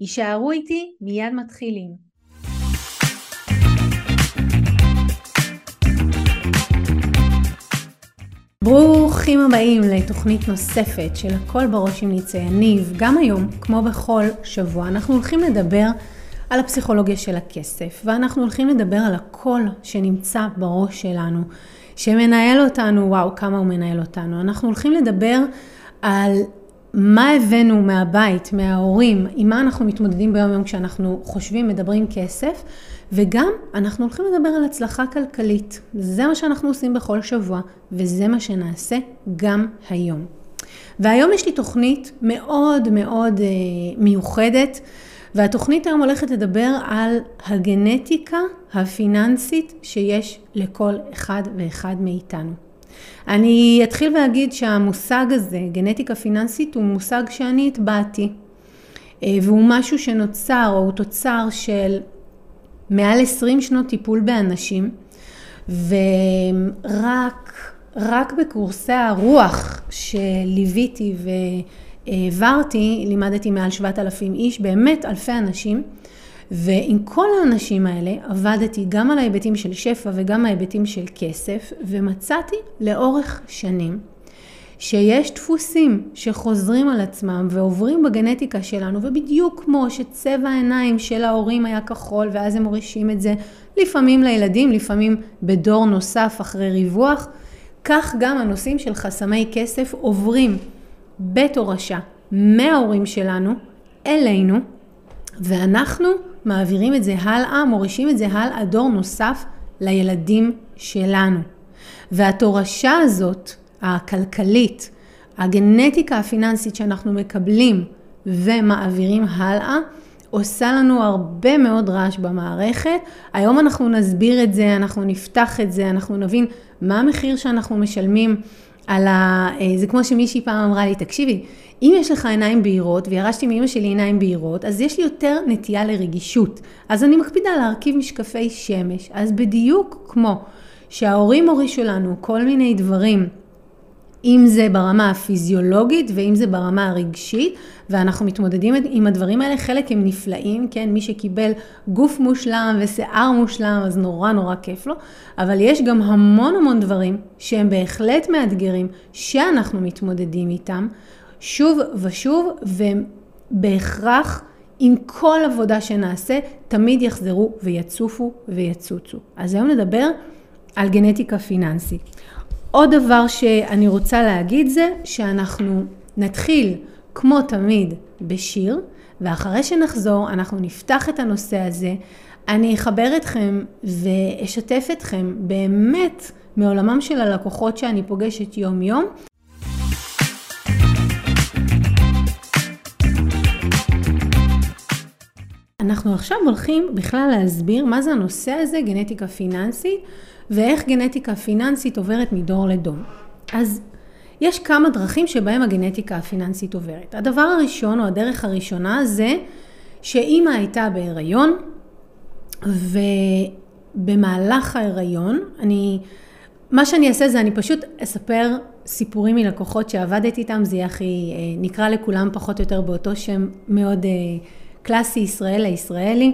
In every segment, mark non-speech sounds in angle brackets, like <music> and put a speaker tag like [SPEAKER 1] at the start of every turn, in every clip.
[SPEAKER 1] יישארו איתי, מיד מתחילים. ברוכים הבאים לתוכנית נוספת של הכל בראש עם ניצה יניב. גם היום, כמו בכל שבוע, אנחנו הולכים לדבר על הפסיכולוגיה של הכסף, ואנחנו הולכים לדבר על הכל שנמצא בראש שלנו, שמנהל אותנו, וואו, כמה הוא מנהל אותנו. אנחנו הולכים לדבר על מה הבאנו מהבית, מההורים, עם מה אנחנו מתמודדים ביום יום כשאנחנו חושבים, מדברים כסף, וגם אנחנו הולכים לדבר על הצלחה כלכלית. זה מה שאנחנו עושים בכל שבוע, וזה מה שנעשה גם היום. והיום יש לי תוכנית מאוד מאוד אה, מיוחדת, והתוכנית היום הולכת לדבר על הגנטיקה הפיננסית שיש לכל אחד ואחד מאיתנו. אני אתחיל ואגיד שהמושג הזה, גנטיקה פיננסית, הוא מושג שאני הטבעתי, אה, והוא משהו שנוצר, או הוא תוצר של מעל 20 שנות טיפול באנשים, ורק רק בקורסי הרוח שליוויתי והעברתי, לימדתי מעל 7,000 איש, באמת אלפי אנשים. ועם כל האנשים האלה עבדתי גם על ההיבטים של שפע וגם ההיבטים של כסף, ומצאתי לאורך שנים שיש דפוסים שחוזרים על עצמם ועוברים בגנטיקה שלנו, ובדיוק כמו שצבע העיניים של ההורים היה כחול ואז הם מורישים את זה לפעמים לילדים, לפעמים בדור נוסף אחרי ריווח, כך גם הנושאים של חסמי כסף עוברים בתורשה מההורים שלנו אלינו, ואנחנו מעבירים את זה הלאה, מורישים את זה הלאה דור נוסף לילדים שלנו. והתורשה הזאת, הכלכלית, הגנטיקה הפיננסית שאנחנו מקבלים ומעבירים הלאה, עושה לנו הרבה מאוד רעש במערכת. היום אנחנו נסביר את זה, אנחנו נפתח את זה, אנחנו נבין מה המחיר שאנחנו משלמים על ה... אה, זה כמו שמישהי פעם אמרה לי, תקשיבי, אם יש לך עיניים בהירות, וירשתי מאמא שלי עיניים בהירות, אז יש לי יותר נטייה לרגישות. אז אני מקפידה להרכיב משקפי שמש. אז בדיוק כמו שההורים הורישו לנו כל מיני דברים, אם זה ברמה הפיזיולוגית ואם זה ברמה הרגשית, ואנחנו מתמודדים עם הדברים האלה, חלק הם נפלאים, כן, מי שקיבל גוף מושלם ושיער מושלם, אז נורא נורא כיף לו, אבל יש גם המון המון דברים שהם בהחלט מאתגרים, שאנחנו מתמודדים איתם, שוב ושוב, והם בהכרח עם כל עבודה שנעשה, תמיד יחזרו ויצופו ויצוצו. אז היום נדבר על גנטיקה פיננסית. עוד דבר שאני רוצה להגיד זה שאנחנו נתחיל כמו תמיד בשיר, ואחרי שנחזור אנחנו נפתח את הנושא הזה. אני אחבר אתכם ואשתף אתכם באמת מעולמם של הלקוחות שאני פוגשת יום יום. אנחנו עכשיו הולכים בכלל להסביר מה זה הנושא הזה, גנטיקה פיננסית, ואיך גנטיקה פיננסית עוברת מדור לדור. אז יש כמה דרכים שבהם הגנטיקה הפיננסית עוברת. הדבר הראשון, או הדרך הראשונה, זה שאימא הייתה בהיריון, ובמהלך ההיריון, אני, מה שאני אעשה זה אני פשוט אספר סיפורים מלקוחות שעבדת איתם, זה יהיה הכי, אה, נקרא לכולם פחות או יותר באותו שם מאוד אה, קלאסי ישראל הישראלי.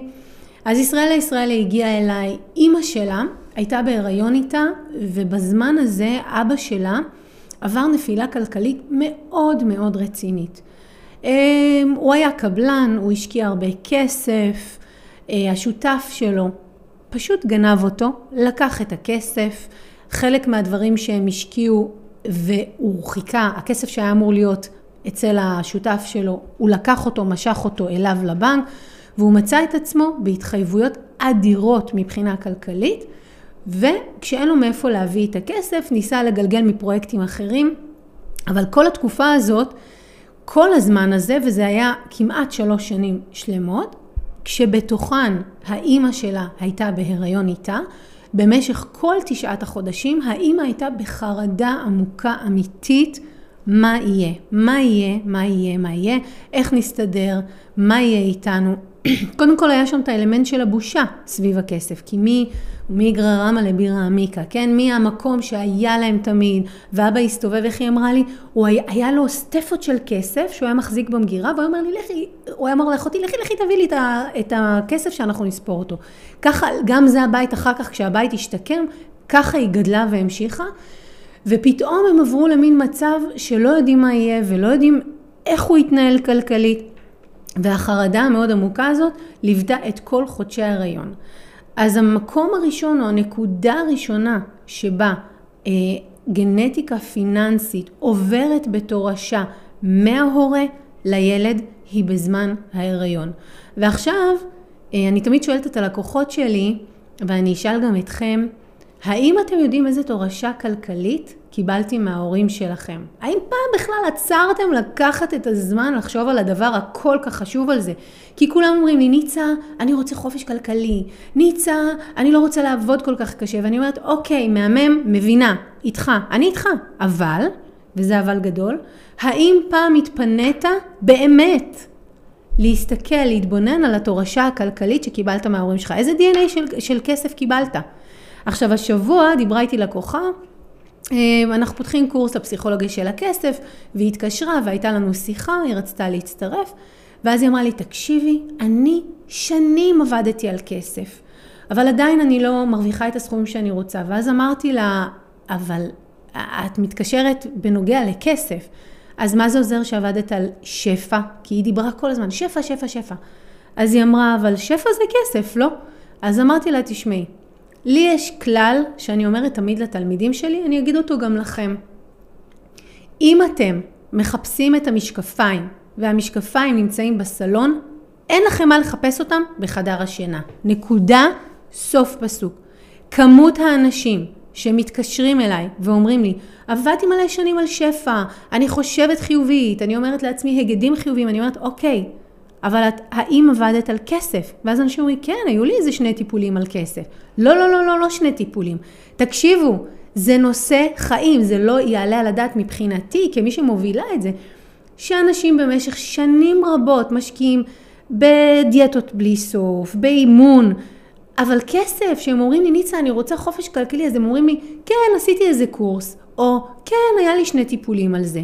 [SPEAKER 1] אז ישראל הישראלי הגיעה אליי, אימא שלה הייתה בהיריון איתה, ובזמן הזה אבא שלה עבר נפילה כלכלית מאוד מאוד רצינית. אמ, הוא היה קבלן, הוא השקיע הרבה כסף, אה, השותף שלו פשוט גנב אותו, לקח את הכסף, חלק מהדברים שהם השקיעו והוא חיכה, הכסף שהיה אמור להיות אצל השותף שלו, הוא לקח אותו, משך אותו אליו לבנק, והוא מצא את עצמו בהתחייבויות אדירות מבחינה כלכלית, וכשאין לו מאיפה להביא את הכסף, ניסה לגלגל מפרויקטים אחרים, אבל כל התקופה הזאת, כל הזמן הזה, וזה היה כמעט שלוש שנים שלמות, כשבתוכן האימא שלה הייתה בהיריון איתה, במשך כל תשעת החודשים האימא הייתה בחרדה עמוקה אמיתית מה יהיה, מה יהיה, מה יהיה, מה יהיה, איך נסתדר, מה יהיה איתנו. <clears throat> קודם כל היה שם את האלמנט של הבושה סביב הכסף, כי מי, מי גררמה לבירה עמיקה, כן? מי המקום שהיה להם תמיד, ואבא הסתובב, איך היא אמרה לי? הוא היה, היה לו סטפות של כסף שהוא היה מחזיק במגירה, והוא אמר לי, לכי, הוא היה אמר לאחותי, לכי, לכי תביא לי את, ה, את הכסף שאנחנו נספור אותו. ככה, גם זה הבית אחר כך, כשהבית השתקם, ככה היא גדלה והמשיכה. ופתאום הם עברו למין מצב שלא יודעים מה יהיה ולא יודעים איך הוא יתנהל כלכלית. והחרדה המאוד עמוקה הזאת ליוותה את כל חודשי ההיריון. אז המקום הראשון או הנקודה הראשונה שבה אה, גנטיקה פיננסית עוברת בתורשה מההורה לילד היא בזמן ההיריון. ועכשיו, אה, אני תמיד שואלת את הלקוחות שלי, ואני אשאל גם אתכם, האם אתם יודעים איזה תורשה כלכלית קיבלתי מההורים שלכם? האם פעם בכלל עצרתם לקחת את הזמן לחשוב על הדבר הכל כך חשוב על זה? כי כולם אומרים לי, ניצה, אני רוצה חופש כלכלי. ניצה, אני לא רוצה לעבוד כל כך קשה. ואני אומרת, אוקיי, מהמם, מבינה, איתך, אני איתך. אבל, וזה אבל גדול, האם פעם התפנית באמת להסתכל, להתבונן על התורשה הכלכלית שקיבלת מההורים שלך? איזה DNA של, של כסף קיבלת? עכשיו השבוע דיברה איתי לקוחה, אה, אנחנו פותחים קורס לפסיכולוגיה של הכסף, והיא התקשרה והייתה לנו שיחה, היא רצתה להצטרף, ואז היא אמרה לי, תקשיבי, אני שנים עבדתי על כסף, אבל עדיין אני לא מרוויחה את הסכומים שאני רוצה. ואז אמרתי לה, אבל את מתקשרת בנוגע לכסף, אז מה זה עוזר שעבדת על שפע? כי היא דיברה כל הזמן, שפע, שפע, שפע. אז היא אמרה, אבל שפע זה כסף, לא? אז אמרתי לה, תשמעי, לי יש כלל שאני אומרת תמיד לתלמידים שלי, אני אגיד אותו גם לכם. אם אתם מחפשים את המשקפיים והמשקפיים נמצאים בסלון, אין לכם מה לחפש אותם בחדר השינה. נקודה, סוף פסוק. כמות האנשים שמתקשרים אליי ואומרים לי, עבדתי מלא שנים על שפע, אני חושבת חיובית, אני אומרת לעצמי הגדים חיוביים, אני אומרת, אוקיי, אבל את, האם עבדת על כסף? ואז אנשים אומרים, כן, היו לי איזה שני טיפולים על כסף. לא, לא, לא, לא, לא שני טיפולים. תקשיבו, זה נושא חיים, זה לא יעלה על הדעת מבחינתי, כמי שמובילה את זה, שאנשים במשך שנים רבות משקיעים בדיאטות בלי סוף, באימון, אבל כסף, שהם אומרים לי, ניצה, אני רוצה חופש כלכלי, אז הם אומרים לי, כן, עשיתי איזה קורס, או כן, היה לי שני טיפולים על זה.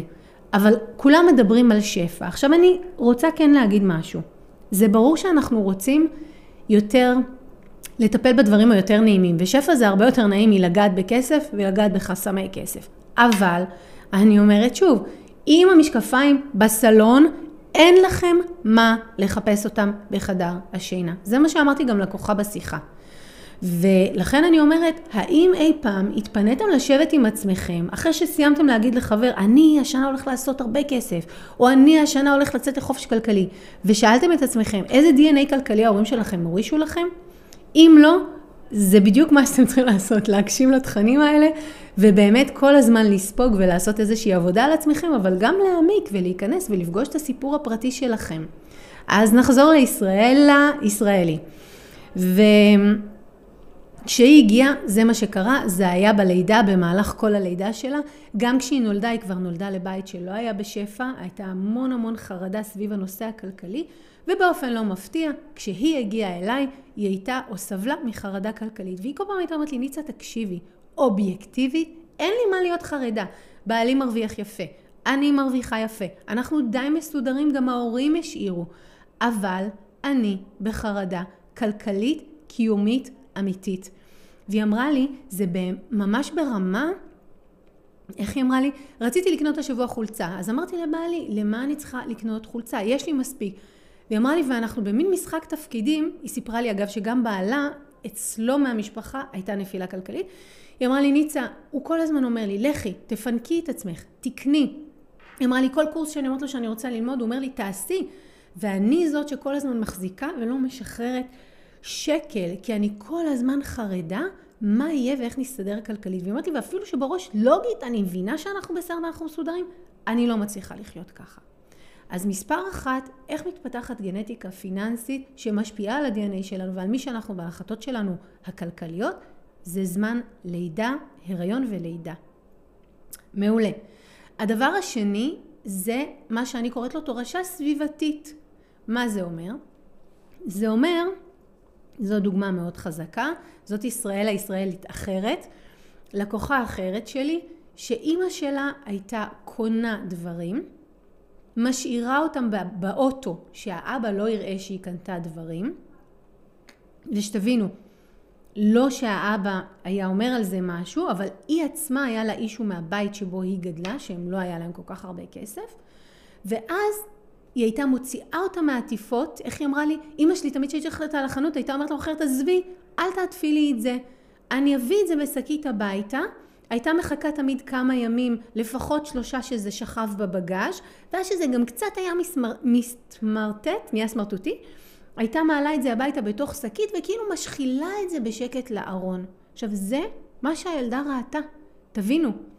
[SPEAKER 1] אבל כולם מדברים על שפע. עכשיו אני רוצה כן להגיד משהו. זה ברור שאנחנו רוצים יותר לטפל בדברים היותר נעימים, ושפע זה הרבה יותר נעים מלגעת בכסף ולגעת בחסמי כסף. אבל, אני אומרת שוב, אם המשקפיים בסלון, אין לכם מה לחפש אותם בחדר השינה. זה מה שאמרתי גם לקוחה בשיחה. ולכן אני אומרת, האם אי פעם התפניתם לשבת עם עצמכם, אחרי שסיימתם להגיד לחבר, אני השנה הולך לעשות הרבה כסף, או אני השנה הולך לצאת לחופש כלכלי, ושאלתם את עצמכם, איזה DNA כלכלי ההורים שלכם הורישו לכם? אם לא, זה בדיוק מה שאתם צריכים לעשות, להגשים לתכנים האלה, ובאמת כל הזמן לספוג ולעשות איזושהי עבודה על עצמכם, אבל גם להעמיק ולהיכנס ולפגוש את הסיפור הפרטי שלכם. אז נחזור לישראל, לישראלי. ו... כשהיא הגיעה, זה מה שקרה, זה היה בלידה, במהלך כל הלידה שלה. גם כשהיא נולדה, היא כבר נולדה לבית שלא היה בשפע, הייתה המון המון חרדה סביב הנושא הכלכלי, ובאופן לא מפתיע, כשהיא הגיעה אליי, היא הייתה או סבלה מחרדה כלכלית. והיא כל פעם הייתה אומרת לי, ניצה, תקשיבי, אובייקטיבית, אין לי מה להיות חרדה. בעלי מרוויח יפה, אני מרוויחה יפה, אנחנו די מסודרים, גם ההורים השאירו, אבל אני בחרדה כלכלית, קיומית, אמיתית. והיא אמרה לי, זה ממש ברמה, איך היא אמרה לי? רציתי לקנות השבוע חולצה. אז אמרתי לבעלי, למה אני צריכה לקנות חולצה? יש לי מספיק. והיא אמרה לי, ואנחנו במין משחק תפקידים, היא סיפרה לי אגב שגם בעלה, אצלו מהמשפחה הייתה נפילה כלכלית. היא אמרה לי, ניצה, הוא כל הזמן אומר לי, לכי, תפנקי את עצמך, תקני. היא אמרה לי, כל קורס שאני אומרת לו שאני רוצה ללמוד, הוא אומר לי, תעשי. ואני זאת שכל הזמן מחזיקה ולא משחררת שקל, כי אני כל הזמן חרדה מה יהיה ואיך נסתדר כלכלית. והיא אומרת לי, ואפילו שבראש לוגית אני מבינה שאנחנו בסדר ואנחנו מסודרים, אני לא מצליחה לחיות ככה. אז מספר אחת, איך מתפתחת גנטיקה פיננסית שמשפיעה על ה-DNA שלנו ועל מי שאנחנו בהחלטות שלנו הכלכליות, זה זמן לידה, הריון ולידה. מעולה. הדבר השני זה מה שאני קוראת לו תורשה סביבתית. מה זה אומר? זה אומר, זו דוגמה מאוד חזקה, זאת ישראל הישראלית אחרת, לקוחה אחרת שלי, שאימא שלה הייתה קונה דברים, משאירה אותם באוטו, שהאבא לא יראה שהיא קנתה דברים, ושתבינו, לא שהאבא היה אומר על זה משהו, אבל היא עצמה היה לה אישו מהבית שבו היא גדלה, שהם לא היה להם כל כך הרבה כסף, ואז היא הייתה מוציאה אותה מהעטיפות, איך היא אמרה לי? אימא שלי תמיד כשהייתי הולכת על החנות הייתה אומרת לה, אחרת עזבי, אל תעטפי לי את זה. אני אביא את זה בשקית הביתה, הייתה מחכה תמיד כמה ימים, לפחות שלושה שזה שכב בבגאז', ואז שזה גם קצת היה מסמר, מסמרטט, נהיה סמרטוטי, הייתה מעלה את זה הביתה בתוך שקית וכאילו משחילה את זה בשקט לארון. עכשיו זה מה שהילדה ראתה, תבינו.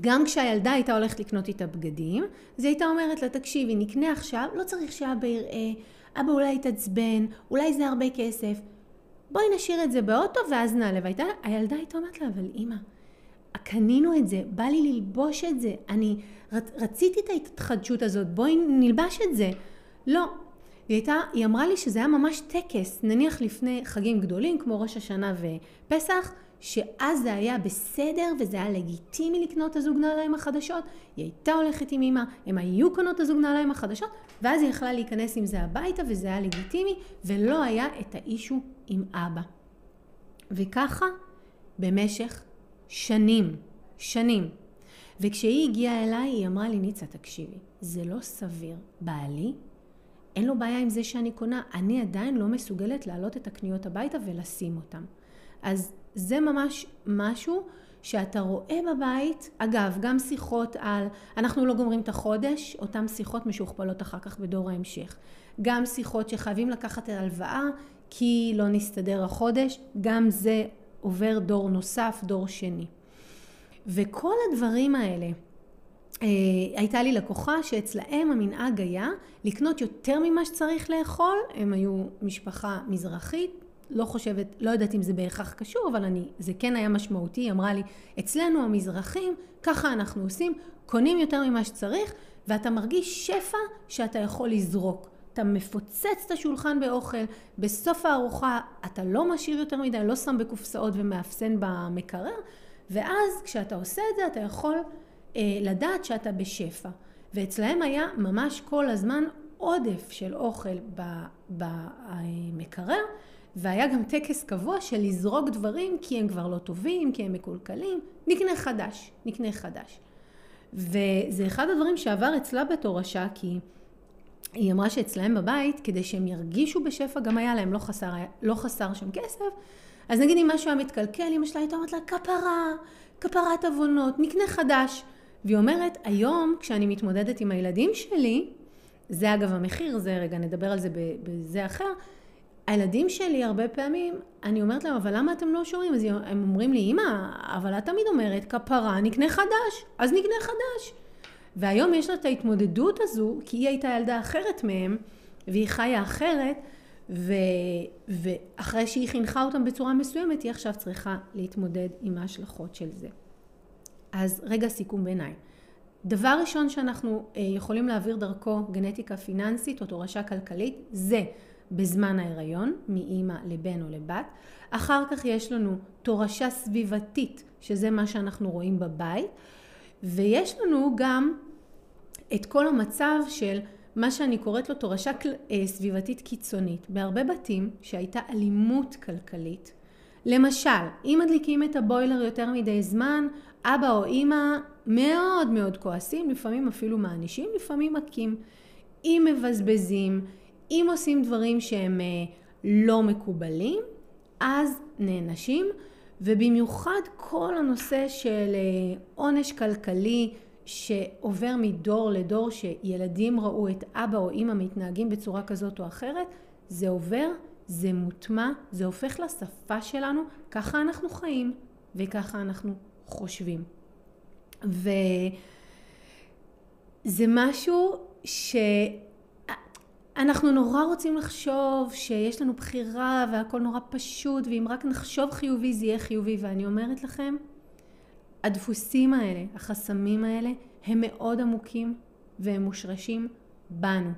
[SPEAKER 1] גם כשהילדה הייתה הולכת לקנות איתה בגדים, אז היא הייתה אומרת לה, תקשיבי, נקנה עכשיו, לא צריך שאבא יראה, אבא אולי יתעצבן, אולי זה הרבה כסף. בואי נשאיר את זה באוטו ואז נעלה. והילדה הייתה אומרת לה, אבל אימא, קנינו את זה, בא לי ללבוש את זה, אני רצ, רציתי את ההתחדשות הזאת, בואי נלבש את זה. לא. היא הייתה, היא אמרה לי שזה היה ממש טקס, נניח לפני חגים גדולים כמו ראש השנה ופסח, שאז זה היה בסדר וזה היה לגיטימי לקנות את הזוג נעליים החדשות, היא הייתה הולכת עם אמא, הם היו קונות את הזוג נעליים החדשות, ואז היא יכלה להיכנס עם זה הביתה וזה היה לגיטימי, ולא היה את האישו עם אבא. וככה במשך שנים, שנים. וכשהיא הגיעה אליי, היא אמרה לי, ניצה, תקשיבי, זה לא סביר. בעלי, אין לו בעיה עם זה שאני קונה, אני עדיין לא מסוגלת להעלות את הקניות הביתה ולשים אותם. אז זה ממש משהו שאתה רואה בבית, אגב, גם שיחות על, אנחנו לא גומרים את החודש, אותן שיחות משוכפלות אחר כך בדור ההמשך. גם שיחות שחייבים לקחת את ההלוואה כי לא נסתדר החודש, גם זה עובר דור נוסף, דור שני. וכל הדברים האלה, אה, הייתה לי לקוחה שאצלהם המנהג היה לקנות יותר ממה שצריך לאכול, הם היו משפחה מזרחית, לא חושבת, לא יודעת אם זה בהכרח קשור, אבל אני, זה כן היה משמעותי, היא אמרה לי, אצלנו המזרחים, ככה אנחנו עושים, קונים יותר ממה שצריך, ואתה מרגיש שפע שאתה יכול לזרוק. אתה מפוצץ את השולחן באוכל, בסוף הארוחה אתה לא משאיר יותר מדי, לא שם בקופסאות ומאפסן במקרר, ואז כשאתה עושה את זה אתה יכול אה, לדעת שאתה בשפע. ואצלהם היה ממש כל הזמן עודף של אוכל במקרר, והיה גם טקס קבוע של לזרוק דברים כי הם כבר לא טובים, כי הם מקולקלים, נקנה חדש, נקנה חדש. וזה אחד הדברים שעבר אצלה בתורשה, כי היא אמרה שאצלהם בבית, כדי שהם ירגישו בשפע, גם היה להם, לא חסר, לא חסר שם כסף. אז נגיד אם משהו היה מתקלקל, אמא שלה הייתה אומרת לה, כפרה, כפרת עוונות, נקנה חדש. והיא אומרת, היום כשאני מתמודדת עם הילדים שלי, זה אגב המחיר, זה רגע נדבר על זה בזה אחר, הילדים שלי הרבה פעמים, אני אומרת להם, אבל למה אתם לא שומרים? אז הם אומרים לי, אמא, אבל את תמיד אומרת, כפרה, נקנה חדש, אז נקנה חדש. והיום יש לה את ההתמודדות הזו, כי היא הייתה ילדה אחרת מהם, והיא חיה אחרת, ו... ואחרי שהיא חינכה אותם בצורה מסוימת, היא עכשיו צריכה להתמודד עם ההשלכות של זה. אז רגע סיכום ביניים. דבר ראשון שאנחנו אה, יכולים להעביר דרכו גנטיקה פיננסית או תורשה כלכלית, זה בזמן ההיריון, מאימא לבן או לבת. אחר כך יש לנו תורשה סביבתית, שזה מה שאנחנו רואים בבית. ויש לנו גם את כל המצב של מה שאני קוראת לו תורשה אה, סביבתית קיצונית. בהרבה בתים שהייתה אלימות כלכלית, למשל, אם מדליקים את הבוילר יותר מדי זמן, אבא או אימא מאוד מאוד כועסים, לפעמים אפילו מענישים, לפעמים מכים. אם מבזבזים, אם עושים דברים שהם אה, לא מקובלים, אז נענשים. ובמיוחד כל הנושא של אה, עונש כלכלי שעובר מדור לדור, שילדים ראו את אבא או אימא מתנהגים בצורה כזאת או אחרת, זה עובר, זה מוטמע, זה הופך לשפה שלנו, ככה אנחנו חיים וככה אנחנו חושבים. וזה משהו שאנחנו נורא רוצים לחשוב שיש לנו בחירה והכל נורא פשוט, ואם רק נחשוב חיובי זה יהיה חיובי, ואני אומרת לכם, הדפוסים האלה, החסמים האלה, הם מאוד עמוקים והם מושרשים בנו.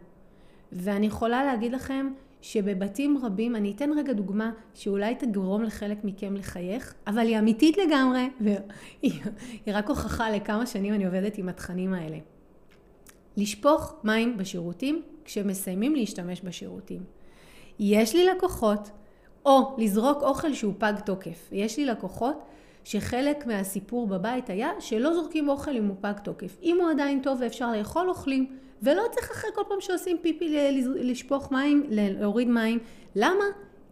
[SPEAKER 1] ואני יכולה להגיד לכם שבבתים רבים, אני אתן רגע דוגמה שאולי תגרום לחלק מכם לחייך, אבל היא אמיתית לגמרי, והיא <laughs> רק הוכחה לכמה שנים אני עובדת עם התכנים האלה. לשפוך מים בשירותים כשמסיימים להשתמש בשירותים. יש לי לקוחות, או לזרוק אוכל שהוא פג תוקף. יש לי לקוחות שחלק מהסיפור בבית היה שלא זורקים אוכל אם הוא פג תוקף. אם הוא עדיין טוב ואפשר לאכול, אוכלים. ולא צריך אחרי כל פעם שעושים פיפי לשפוך מים, להוריד מים. למה?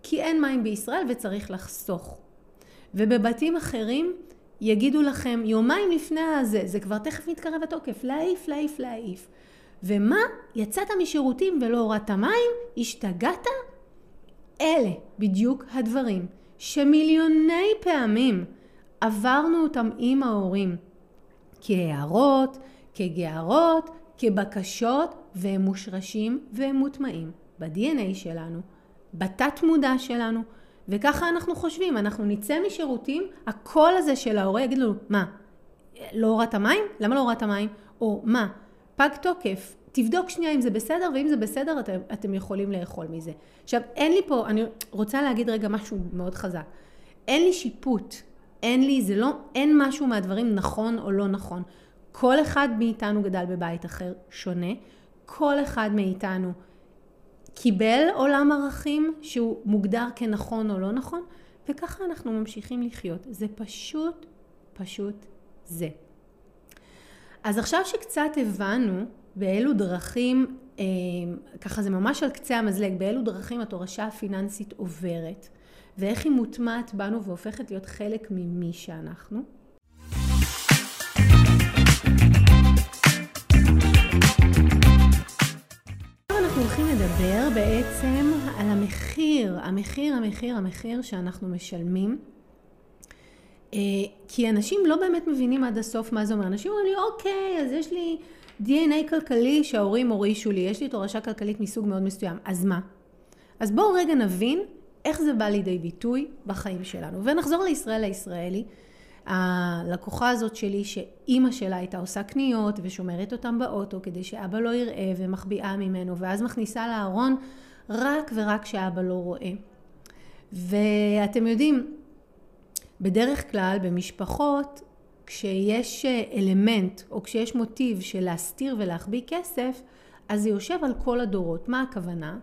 [SPEAKER 1] כי אין מים בישראל וצריך לחסוך. ובבתים אחרים יגידו לכם יומיים לפני הזה, זה כבר תכף מתקרב התוקף, להעיף, להעיף, להעיף. ומה? יצאת משירותים ולא הורדת מים? השתגעת? אלה בדיוק הדברים שמיליוני פעמים עברנו אותם עם ההורים כהערות, כגערות, כבקשות, והם מושרשים והם מוטמעים ב-DNA שלנו, בתת מודע שלנו, וככה אנחנו חושבים, אנחנו נצא משירותים, הקול הזה של ההורה יגיד לנו, מה, לא הורדת מים? למה לא הורדת מים? או מה, פג תוקף, תבדוק שנייה אם זה בסדר, ואם זה בסדר אתם, אתם יכולים לאכול מזה. עכשיו, אין לי פה, אני רוצה להגיד רגע משהו מאוד חזק. אין לי שיפוט, אין לי, זה לא, אין משהו מהדברים נכון או לא נכון. כל אחד מאיתנו גדל בבית אחר שונה, כל אחד מאיתנו קיבל עולם ערכים שהוא מוגדר כנכון או לא נכון, וככה אנחנו ממשיכים לחיות. זה פשוט, פשוט זה. אז עכשיו שקצת הבנו באילו דרכים, אה, ככה זה ממש על קצה המזלג, באילו דרכים התורשה הפיננסית עוברת, ואיך היא מוטמעת בנו והופכת להיות חלק ממי שאנחנו, לדבר בעצם על המחיר, המחיר, המחיר, המחיר שאנחנו משלמים. אה, כי אנשים לא באמת מבינים עד הסוף מה זה אומר. אנשים אומרים לי, אוקיי, אז יש לי DNA כלכלי שההורים הורישו לי, יש לי תורשה כלכלית מסוג מאוד מסוים, אז מה? אז בואו רגע נבין איך זה בא לידי ביטוי בחיים שלנו. ונחזור לישראל הישראלי. הלקוחה הזאת שלי, שאימא שלה הייתה עושה קניות ושומרת אותם באוטו כדי שאבא לא יראה ומחביאה ממנו, ואז מכניסה לארון רק ורק שאבא לא רואה. ואתם יודעים, בדרך כלל במשפחות, כשיש אלמנט או כשיש מוטיב של להסתיר ולהחביא כסף, אז זה יושב על כל הדורות. מה הכוונה?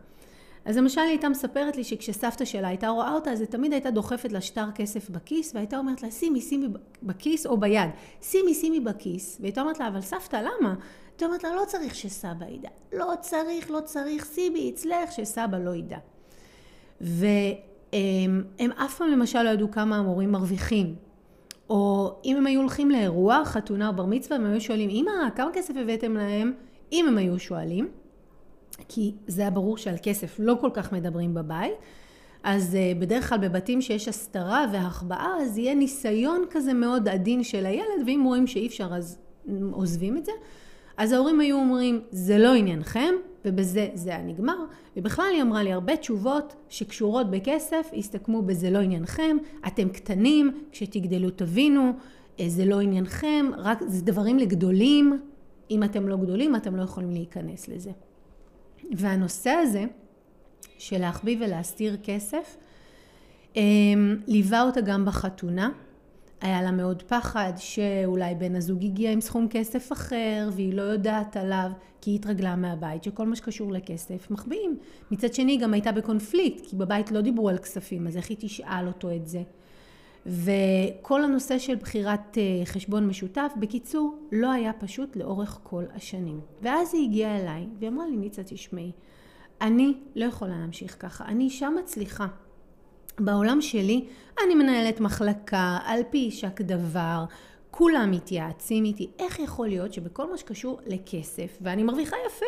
[SPEAKER 1] אז למשל היא הייתה מספרת לי שכשסבתא שלה הייתה רואה אותה, אז היא תמיד הייתה דוחפת לה שטר כסף בכיס, והייתה אומרת לה, שימי, שימי בכיס או ביד. שימי, שימי בכיס. והייתה אומרת לה, אבל סבתא, למה? הייתה אומרת לה, לא צריך שסבא ידע. לא צריך, לא צריך, שימי אצלך, שסבא לא ידע. והם אף פעם למשל לא ידעו כמה המורים מרוויחים. או אם הם היו הולכים לאירוע, חתונה או בר מצווה, הם היו שואלים, אמא, כמה כסף הבאתם להם? אם הם היו שואלים. כי זה היה ברור שעל כסף לא כל כך מדברים בבית. אז uh, בדרך כלל בבתים שיש הסתרה והחבאה, אז יהיה ניסיון כזה מאוד עדין של הילד, ואם רואים שאי אפשר אז עוזבים את זה. אז ההורים היו אומרים, זה לא עניינכם, ובזה זה היה נגמר. ובכלל היא אמרה לי הרבה תשובות שקשורות בכסף, הסתכמו בזה לא עניינכם, אתם קטנים, כשתגדלו תבינו, אה, זה לא עניינכם, רק זה דברים לגדולים, אם אתם לא גדולים אתם לא יכולים להיכנס לזה. והנושא הזה של להחביא ולהסתיר כסף, אמ, ליווה אותה גם בחתונה. היה לה מאוד פחד שאולי בן הזוג הגיע עם סכום כסף אחר והיא לא יודעת עליו כי היא התרגלה מהבית שכל מה שקשור לכסף מחביאים. מצד שני גם הייתה בקונפליקט כי בבית לא דיברו על כספים אז איך היא תשאל אותו את זה. וכל הנושא של בחירת אה, חשבון משותף, בקיצור, לא היה פשוט לאורך כל השנים. ואז היא הגיעה אליי והיא אמרה לי, ניצה, תשמעי, אני לא יכולה להמשיך ככה, אני אישה מצליחה. בעולם שלי אני מנהלת מחלקה על פי שק דבר, כולם מתייעצים איתי, איך יכול להיות שבכל מה שקשור לכסף, ואני מרוויחה יפה,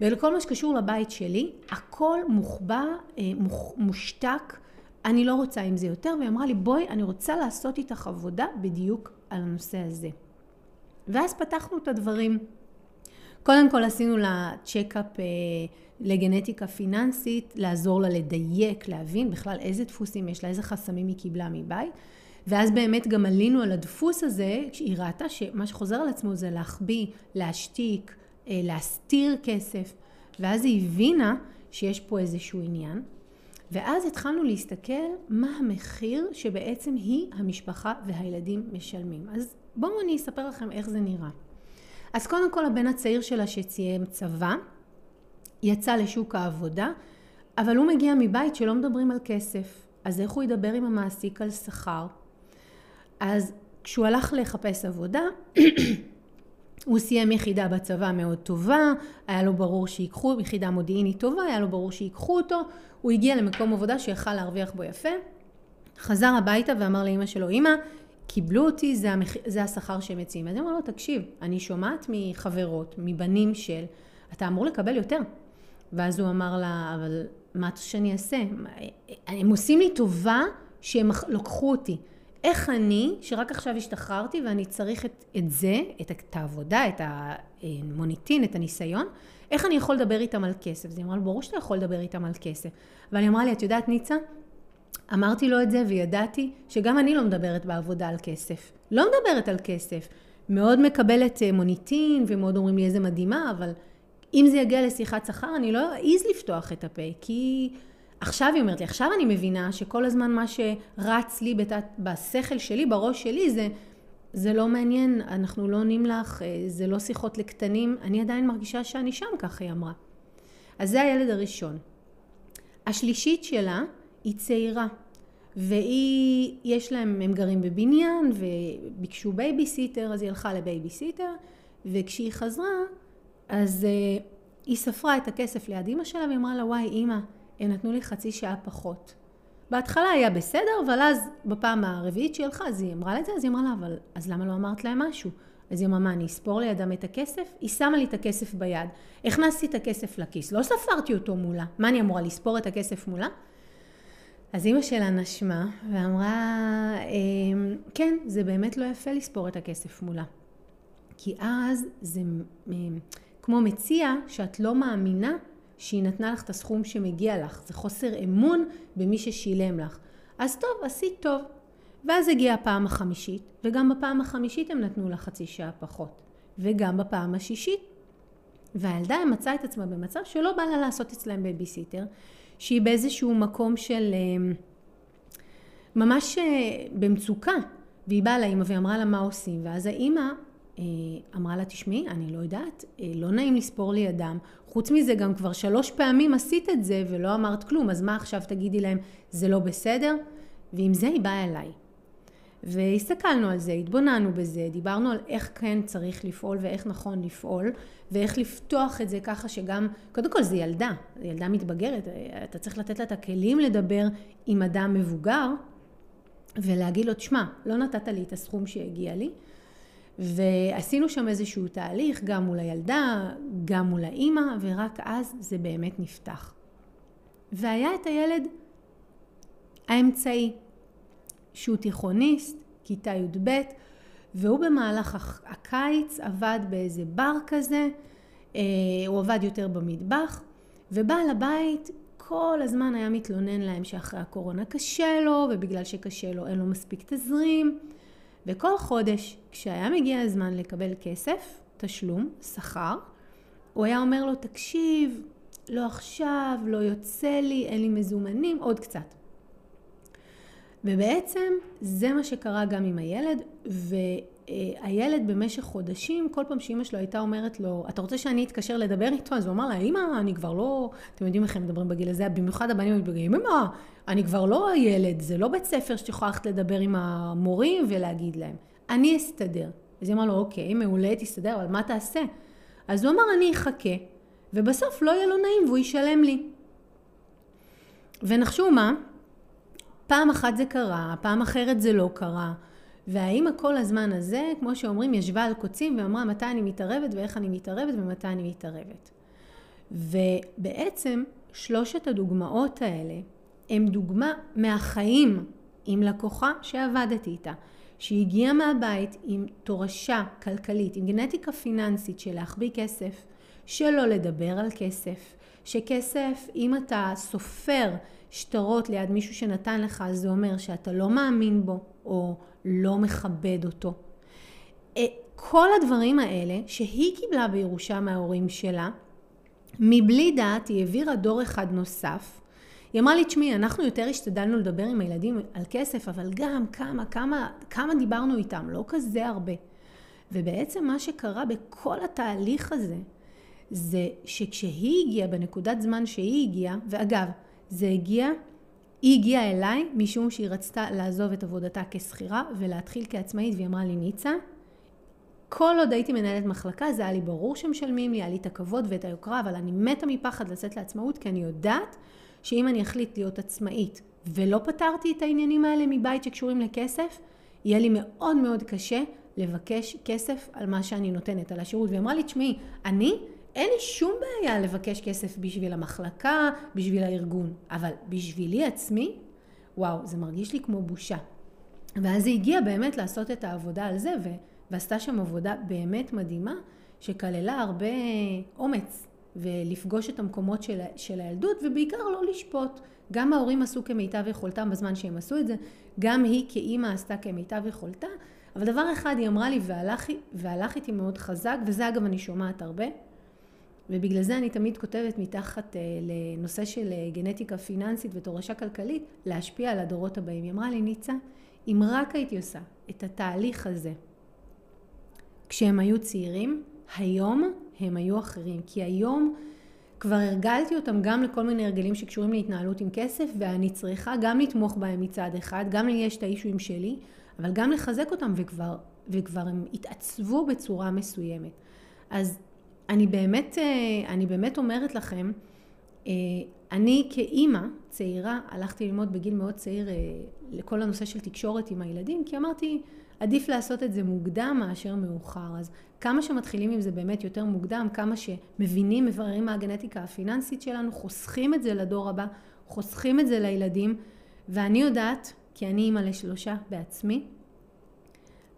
[SPEAKER 1] ולכל מה שקשור לבית שלי, הכל מוחבא, אה, מושתק, אני לא רוצה עם זה יותר, והיא אמרה לי, בואי, אני רוצה לעשות איתך עבודה בדיוק על הנושא הזה. ואז פתחנו את הדברים. קודם כל עשינו לה צ'קאפ לגנטיקה פיננסית, לעזור לה לדייק, להבין בכלל איזה דפוסים יש לה, איזה חסמים היא קיבלה מבית. ואז באמת גם עלינו על הדפוס הזה, שהיא ראתה שמה שחוזר על עצמו זה להחביא, להשתיק, אה, להסתיר כסף. ואז היא הבינה שיש פה איזשהו עניין. ואז התחלנו להסתכל מה המחיר שבעצם היא, המשפחה והילדים משלמים. אז בואו אני אספר לכם איך זה נראה. אז קודם כל הבן הצעיר שלה שציים צבא, יצא לשוק העבודה, אבל הוא מגיע מבית שלא מדברים על כסף. אז איך הוא ידבר עם המעסיק על שכר? אז כשהוא הלך לחפש עבודה, <coughs> הוא סיים יחידה בצבא מאוד טובה, היה לו ברור שיקחו, יחידה מודיעינית טובה, היה לו ברור שיקחו אותו, הוא הגיע למקום עבודה שיכל להרוויח בו יפה, חזר הביתה ואמר לאימא שלו, אימא, קיבלו אותי, זה, המח... זה השכר שהם מציעים. אז היא אמרה לו, תקשיב, אני שומעת מחברות, מבנים של, אתה אמור לקבל יותר. ואז הוא אמר לה, אבל מה אתה שאני אעשה? הם עושים לי טובה שהם לקחו אותי. איך אני, שרק עכשיו השתחררתי ואני צריך את, את זה, את, את העבודה, את המוניטין, את הניסיון, איך אני יכול לדבר איתם על כסף? אז היא אמרה לו, ברור שאתה יכול לדבר איתם על כסף. אבל היא אמרה לי, את יודעת ניצה, אמרתי לו את זה וידעתי שגם אני לא מדברת בעבודה על כסף. לא מדברת על כסף. מאוד מקבלת אה, מוניטין ומאוד אומרים לי איזה מדהימה, אבל אם זה יגיע לשיחת שכר, אני לא אעז לפתוח את הפה, כי עכשיו היא אומרת לי, עכשיו אני מבינה שכל הזמן מה שרץ לי בתת, בשכל שלי, בראש שלי, זה, זה לא מעניין, אנחנו לא עונים לך, אה, זה לא שיחות לקטנים, אני עדיין מרגישה שאני שם, ככה היא אמרה. אז זה הילד הראשון. השלישית שלה היא צעירה, והיא, יש להם, הם גרים בבניין, וביקשו בייביסיטר, אז היא הלכה לבייביסיטר, וכשהיא חזרה, אז אה, היא ספרה את הכסף ליד אימא שלה, והיא אמרה לה, וואי, אימא, הם נתנו לי חצי שעה פחות. בהתחלה היה בסדר, אבל אז בפעם הרביעית שהיא הלכה, אז היא אמרה לה את זה, אז היא אמרה לה, אבל אז למה לא אמרת להם משהו? אז היא אמרה, מה, אני אספור לידם את הכסף? היא שמה לי את הכסף ביד. הכנסתי את הכסף לכיס, לא ספרתי אותו מולה. מה אני אמורה, לספור את הכסף מולה? אז אימא שלה נשמה ואמרה, אמ, כן, זה באמת לא יפה לספור את הכסף מולה. כי אז זה כמו מציע שאת לא מאמינה שהיא נתנה לך את הסכום שמגיע לך. זה חוסר אמון במי ששילם לך. אז טוב, עשית טוב. ואז הגיעה הפעם החמישית, וגם בפעם החמישית הם נתנו לה חצי שעה פחות. וגם בפעם השישית. והילדה מצאה את עצמה במצב שלא בא לה לעשות אצלם בייביסיטר, שהיא באיזשהו מקום של אמ, ממש אה, במצוקה. והיא באה לאימא והיא אמרה לה מה עושים, ואז האימא אמרה לה, תשמעי, אני לא יודעת, אה, לא נעים לספור לידם. חוץ מזה, גם כבר שלוש פעמים עשית את זה ולא אמרת כלום, אז מה עכשיו תגידי להם, זה לא בסדר? ועם זה היא באה אליי. והסתכלנו על זה, התבוננו בזה, דיברנו על איך כן צריך לפעול ואיך נכון לפעול, ואיך לפתוח את זה ככה שגם, קודם כל זה ילדה, ילדה מתבגרת, אתה צריך לתת לה את הכלים לדבר עם אדם מבוגר, ולהגיד לו, תשמע, לא נתת לי את הסכום שהגיע לי, ועשינו שם איזשהו תהליך, גם מול הילדה, גם מול האימא, ורק אז זה באמת נפתח. והיה את הילד האמצעי, שהוא תיכוניסט, כיתה י"ב, והוא במהלך הקיץ עבד באיזה בר כזה, אה, הוא עבד יותר במטבח, ובעל הבית כל הזמן היה מתלונן להם שאחרי הקורונה קשה לו, ובגלל שקשה לו אין לו מספיק תזרים. וכל חודש, כשהיה מגיע הזמן לקבל כסף, תשלום, שכר, הוא היה אומר לו, תקשיב, לא עכשיו, לא יוצא לי, אין לי מזומנים, עוד קצת. ובעצם זה מה שקרה גם עם הילד, והילד במשך חודשים, כל פעם שאימא שלו הייתה אומרת לו, אתה רוצה שאני אתקשר לדבר איתו? אז הוא אמר לה, אמא, אני כבר לא, אתם יודעים איך הם מדברים בגיל הזה, במיוחד הבנים מתבגרים, אמא, אני כבר לא ילד, זה לא בית ספר שאת יכולה ללכת לדבר עם המורים ולהגיד להם, אני אסתדר. אז היא אמרה לו, אוקיי, מעולה, תסתדר, אבל מה תעשה? אז הוא אמר, אני אחכה, ובסוף לא יהיה לו נעים והוא ישלם לי. ונחשו מה? פעם אחת זה קרה, פעם אחרת זה לא קרה. והאימא כל הזמן הזה, כמו שאומרים, ישבה על קוצים ואמרה מתי אני מתערבת ואיך אני מתערבת ומתי אני מתערבת. ובעצם שלושת הדוגמאות האלה הם דוגמה מהחיים עם לקוחה שעבדתי איתה. שהגיעה מהבית עם תורשה כלכלית, עם גנטיקה פיננסית של להחביא כסף, שלא לדבר על כסף, שכסף, אם אתה סופר שטרות ליד מישהו שנתן לך, זה אומר שאתה לא מאמין בו או לא מכבד אותו. אה, כל הדברים האלה שהיא קיבלה בירושה מההורים שלה, מבלי דעת היא העבירה דור אחד נוסף. היא אמרה לי, תשמעי, אנחנו יותר השתדלנו לדבר עם הילדים על כסף, אבל גם כמה, כמה, כמה דיברנו איתם, לא כזה הרבה. ובעצם מה שקרה בכל התהליך הזה, זה שכשהיא הגיעה, בנקודת זמן שהיא הגיעה, ואגב, זה הגיע, היא הגיעה אליי משום שהיא רצתה לעזוב את עבודתה כשכירה ולהתחיל כעצמאית, והיא אמרה לי, ניצה, כל עוד הייתי מנהלת מחלקה, זה היה לי ברור שמשלמים לי, היה לי את הכבוד ואת היוקרה, אבל אני מתה מפחד לצאת לעצמאות, כי אני יודעת שאם אני אחליט להיות עצמאית ולא פתרתי את העניינים האלה מבית שקשורים לכסף, יהיה לי מאוד מאוד קשה לבקש כסף על מה שאני נותנת, על השירות. והיא אמרה לי, תשמעי, אני, אין לי שום בעיה לבקש כסף בשביל המחלקה, בשביל הארגון, אבל בשבילי עצמי, וואו, זה מרגיש לי כמו בושה. ואז היא הגיעה באמת לעשות את העבודה על זה, ו... ועשתה שם עבודה באמת מדהימה, שכללה הרבה אומץ, ולפגוש את המקומות של, של הילדות, ובעיקר לא לשפוט. גם ההורים עשו כמיטב יכולתם בזמן שהם עשו את זה, גם היא כאימא עשתה כמיטב יכולתה, אבל דבר אחד היא אמרה לי והלך, והלך איתי מאוד חזק, וזה אגב אני שומעת הרבה, ובגלל זה אני תמיד כותבת מתחת אה, לנושא של אה, גנטיקה פיננסית ותורשה כלכלית, להשפיע על הדורות הבאים. היא אמרה לי, ניצה, אם רק הייתי עושה את התהליך הזה כשהם היו צעירים, היום הם היו אחרים. כי היום כבר הרגלתי אותם גם לכל מיני הרגלים שקשורים להתנהלות עם כסף, ואני צריכה גם לתמוך בהם מצד אחד, גם לי יש את האישויים שלי, אבל גם לחזק אותם, וכבר, וכבר הם התעצבו בצורה מסוימת. אז אני באמת, אה, אני באמת אומרת לכם, אה, אני כאימא צעירה הלכתי ללמוד בגיל מאוד צעיר אה, לכל הנושא של תקשורת עם הילדים, כי אמרתי, עדיף לעשות את זה מוקדם מאשר מאוחר. אז כמה שמתחילים עם זה באמת יותר מוקדם, כמה שמבינים, מבררים מה הגנטיקה הפיננסית שלנו, חוסכים את זה לדור הבא, חוסכים את זה לילדים, ואני יודעת, כי אני אימא לשלושה בעצמי,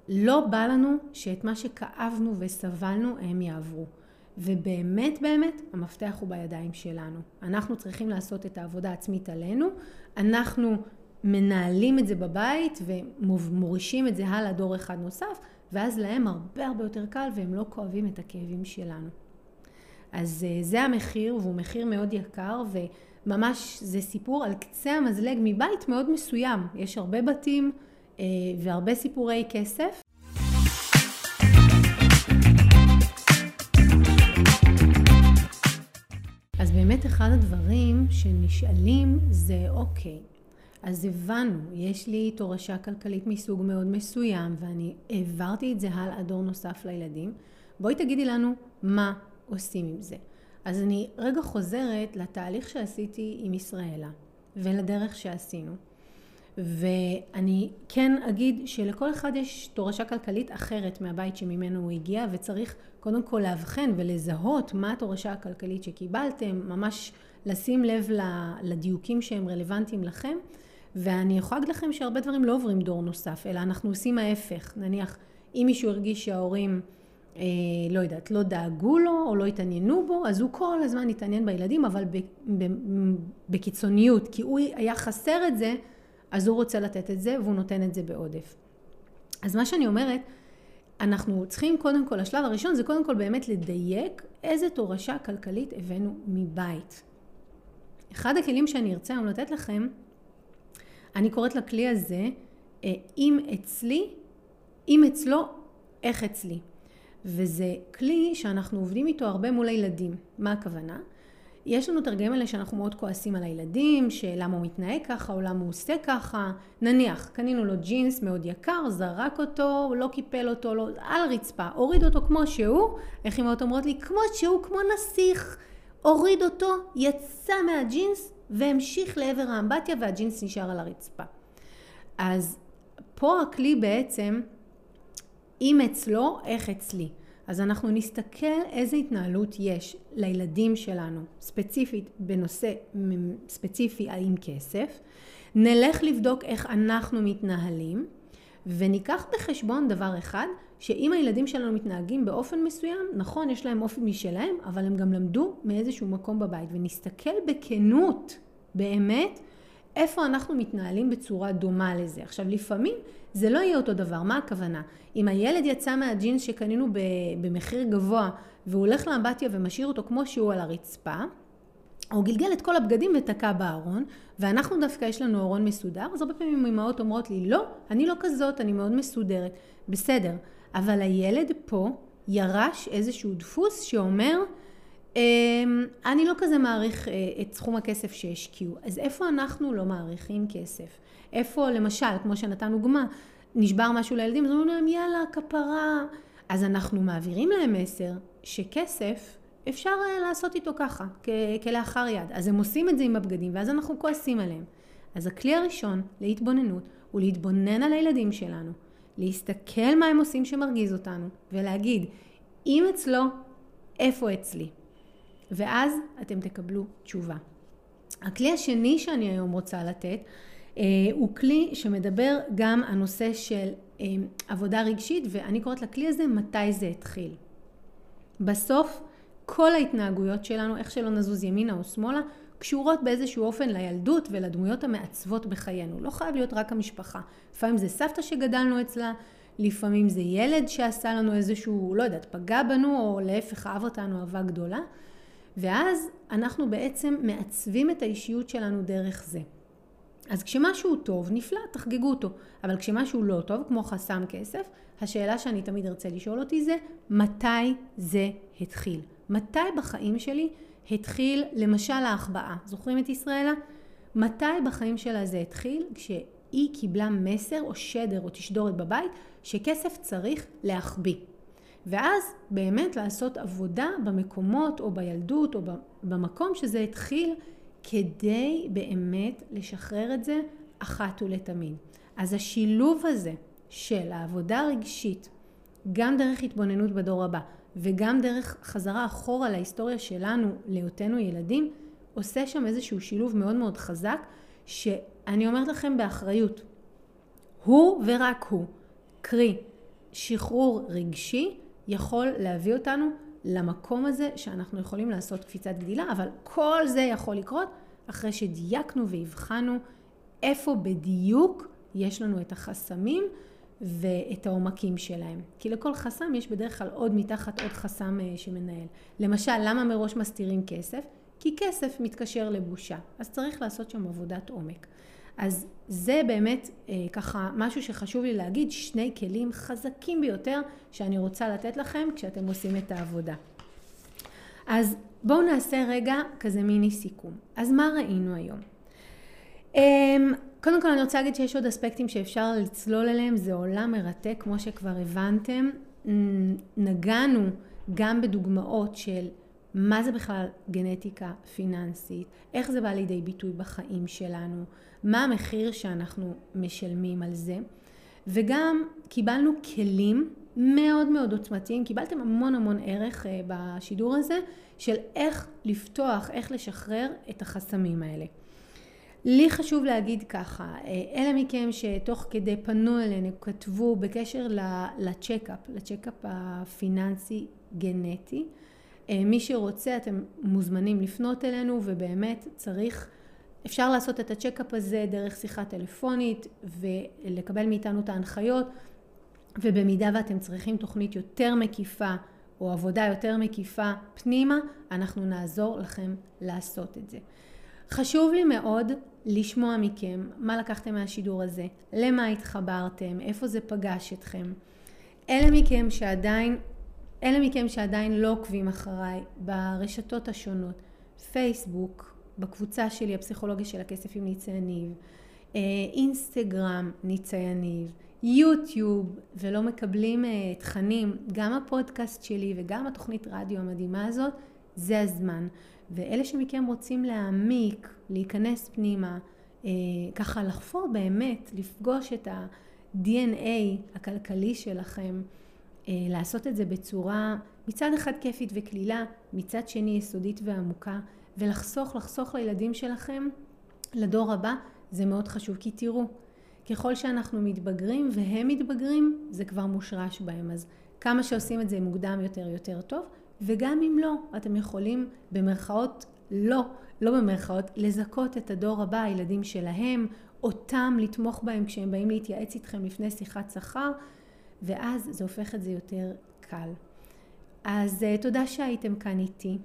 [SPEAKER 1] לא בא לנו שאת מה שכאבנו וסבלנו הם יעברו. ובאמת באמת המפתח הוא בידיים שלנו. אנחנו צריכים לעשות את העבודה העצמית עלינו, אנחנו מנהלים את זה בבית ומורישים את זה הלאה דור אחד נוסף, ואז להם הרבה הרבה יותר קל והם לא כואבים את הכאבים שלנו. אז אה, זה המחיר, והוא מחיר מאוד יקר, וממש זה סיפור על קצה המזלג מבית מאוד מסוים. יש הרבה בתים אה, והרבה סיפורי כסף. באמת אחד הדברים שנשאלים זה, אוקיי, אז הבנו, יש לי תורשה כלכלית מסוג מאוד מסוים ואני העברתי את זה הלאה דור נוסף לילדים. בואי תגידי לנו מה עושים עם זה. אז אני רגע חוזרת לתהליך שעשיתי עם ישראלה ולדרך שעשינו. ואני כן אגיד שלכל אחד יש תורשה כלכלית אחרת מהבית שממנו הוא הגיע וצריך קודם כל לאבחן ולזהות מה התורשה הכלכלית שקיבלתם, ממש לשים לב לדיוקים שהם רלוונטיים לכם ואני יכולה להגיד לכם שהרבה דברים לא עוברים דור נוסף, אלא אנחנו עושים ההפך. נניח, אם מישהו הרגיש שההורים, אה, לא יודעת, לא דאגו לו או לא התעניינו בו, אז הוא כל הזמן התעניין בילדים, אבל ב, ב, בקיצוניות, כי הוא היה חסר את זה, אז הוא רוצה לתת את זה והוא נותן את זה בעודף. אז מה שאני אומרת, אנחנו צריכים קודם כל, השלב הראשון זה קודם כל באמת לדייק איזה תורשה כלכלית הבאנו מבית. אחד הכלים שאני ארצה היום לתת לכם אני קוראת לכלי הזה, אה, אם אצלי, אם אצלו, איך אצלי. וזה כלי שאנחנו עובדים איתו הרבה מול הילדים. מה הכוונה? יש לנו את הרגעים האלה שאנחנו מאוד כועסים על הילדים, שלמה הוא מתנהג ככה או למה הוא עושה ככה. נניח, קנינו לו ג'ינס מאוד יקר, זרק אותו, לא קיפל אותו, לא, על רצפה, הוריד אותו כמו שהוא, איך אמהות אומרות לי? כמו שהוא, כמו נסיך. הוריד אותו, יצא מהג'ינס, והמשיך לעבר האמבטיה והג'ינס נשאר על הרצפה. אז פה הכלי בעצם, אם אצלו, איך אצלי. אז אנחנו נסתכל איזה התנהלות יש לילדים שלנו, ספציפית בנושא ספציפי עם כסף, נלך לבדוק איך אנחנו מתנהלים, וניקח בחשבון דבר אחד, שאם הילדים שלנו מתנהגים באופן מסוים, נכון, יש להם אופי משלהם, אבל הם גם למדו מאיזשהו מקום בבית, ונסתכל בכנות, באמת, איפה אנחנו מתנהלים בצורה דומה לזה. עכשיו, לפעמים זה לא יהיה אותו דבר, מה הכוונה? אם הילד יצא מהג'ינס שקנינו במחיר גבוה, והוא הולך לאמבטיה ומשאיר אותו כמו שהוא על הרצפה, או גלגל את כל הבגדים ותקע בארון, ואנחנו דווקא יש לנו ארון מסודר, אז הרבה פעמים אמהות אומרות לי, לא, אני לא כזאת, אני מאוד מסודרת. בסדר, אבל הילד פה ירש איזשהו דפוס שאומר, אני לא כזה מעריך אה, את סכום הכסף שהשקיעו. אז איפה אנחנו לא מעריכים כסף? איפה, למשל, כמו שנתנו דוגמה, נשבר משהו לילדים, אז אומרים להם, יאללה, כפרה. אז אנחנו מעבירים להם מסר שכסף אפשר אה, לעשות איתו ככה, כלאחר יד. אז הם עושים את זה עם הבגדים, ואז אנחנו כועסים עליהם. אז הכלי הראשון להתבוננות הוא להתבונן על הילדים שלנו, להסתכל מה הם עושים שמרגיז אותנו, ולהגיד, אם אצלו, איפה אצלי? ואז אתם תקבלו תשובה. הכלי השני שאני היום רוצה לתת, אה, הוא כלי שמדבר גם על נושא של אה, עבודה רגשית, ואני קוראת לכלי הזה מתי זה התחיל. בסוף, כל ההתנהגויות שלנו, איך שלא נזוז ימינה או שמאלה, קשורות באיזשהו אופן לילדות ולדמויות המעצבות בחיינו. לא חייב להיות רק המשפחה. לפעמים זה סבתא שגדלנו אצלה, לפעמים זה ילד שעשה לנו איזשהו, לא יודעת, פגע בנו, או להפך אהב אותנו אהבה גדולה. ואז אנחנו בעצם מעצבים את האישיות שלנו דרך זה. אז כשמשהו טוב, נפלא, תחגגו אותו. אבל כשמשהו לא טוב, כמו חסם כסף, השאלה שאני תמיד ארצה לשאול אותי זה, מתי זה התחיל? מתי בחיים שלי התחיל, למשל ההחבאה? זוכרים את ישראלה? מתי בחיים שלה זה התחיל? כשהיא קיבלה מסר או שדר או תשדורת בבית, שכסף צריך להחביא. ואז באמת לעשות עבודה במקומות או בילדות או במקום שזה התחיל כדי באמת לשחרר את זה אחת ולתמיד. אז השילוב הזה של העבודה הרגשית, גם דרך התבוננות בדור הבא וגם דרך חזרה אחורה להיסטוריה שלנו, להיותנו ילדים, עושה שם איזשהו שילוב מאוד מאוד חזק, שאני אומרת לכם באחריות, הוא ורק הוא, קרי שחרור רגשי, יכול להביא אותנו למקום הזה שאנחנו יכולים לעשות קפיצת גדילה, אבל כל זה יכול לקרות אחרי שדייקנו והבחנו איפה בדיוק יש לנו את החסמים ואת העומקים שלהם. כי לכל חסם יש בדרך כלל עוד מתחת עוד חסם אה, שמנהל. למשל, למה מראש מסתירים כסף? כי כסף מתקשר לבושה, אז צריך לעשות שם עבודת עומק. אז זה באמת אה, ככה משהו שחשוב לי להגיד, שני כלים חזקים ביותר שאני רוצה לתת לכם כשאתם עושים את העבודה. אז בואו נעשה רגע כזה מיני סיכום. אז מה ראינו היום? אה, קודם כל אני רוצה להגיד שיש עוד אספקטים שאפשר לצלול אליהם, זה עולם מרתק כמו שכבר הבנתם. נגענו גם בדוגמאות של מה זה בכלל גנטיקה פיננסית, איך זה בא לידי ביטוי בחיים שלנו, מה המחיר שאנחנו משלמים על זה, וגם קיבלנו כלים מאוד מאוד עוצמתיים, קיבלתם המון המון ערך אה, בשידור הזה של איך לפתוח, איך לשחרר את החסמים האלה. לי חשוב להגיד ככה, אה, אלה מכם שתוך כדי פנו אלינו, כתבו בקשר ל check-up, ל check-up הפיננסי גנטי, מי שרוצה, אתם מוזמנים לפנות אלינו, ובאמת צריך, אפשר לעשות את ה check-up הזה דרך שיחה טלפונית, ולקבל מאיתנו את ההנחיות, ובמידה ואתם צריכים תוכנית יותר מקיפה, או עבודה יותר מקיפה פנימה, אנחנו נעזור לכם לעשות את זה. חשוב לי מאוד לשמוע מכם מה לקחתם מהשידור הזה, למה התחברתם, איפה זה פגש אתכם. אלה מכם שעדיין אלה מכם שעדיין לא עוקבים אחריי ברשתות השונות, פייסבוק, בקבוצה שלי, הפסיכולוגיה של הכסף עם ניצה יניב, אה, אינסטגרם, ניצה יניב, יוטיוב, ולא מקבלים אה, תכנים, גם הפודקאסט שלי וגם התוכנית רדיו המדהימה הזאת, זה הזמן. ואלה שמכם רוצים להעמיק, להיכנס פנימה, אה, ככה לחפור באמת, לפגוש את ה-DNA הכלכלי שלכם, לעשות את זה בצורה מצד אחד כיפית וקלילה, מצד שני יסודית ועמוקה, ולחסוך, לחסוך לילדים שלכם, לדור הבא, זה מאוד חשוב. כי תראו, ככל שאנחנו מתבגרים והם מתבגרים, זה כבר מושרש בהם. אז כמה שעושים את זה מוקדם יותר, יותר טוב, וגם אם לא, אתם יכולים במרכאות לא, לא במרכאות, לזכות את הדור הבא, הילדים שלהם, אותם לתמוך בהם כשהם באים להתייעץ איתכם לפני שיחת שכר, ואז זה הופך את זה יותר קל. אז uh, תודה שהייתם כאן איתי,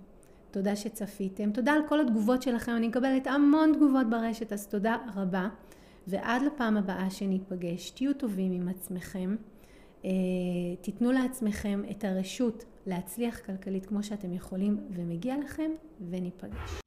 [SPEAKER 1] תודה שצפיתם, תודה על כל התגובות שלכם, אני מקבלת המון תגובות ברשת, אז תודה רבה. ועד לפעם הבאה שניפגש, תהיו טובים עם עצמכם, uh, תיתנו לעצמכם את הרשות להצליח כלכלית כמו שאתם יכולים, ומגיע לכם, וניפגש.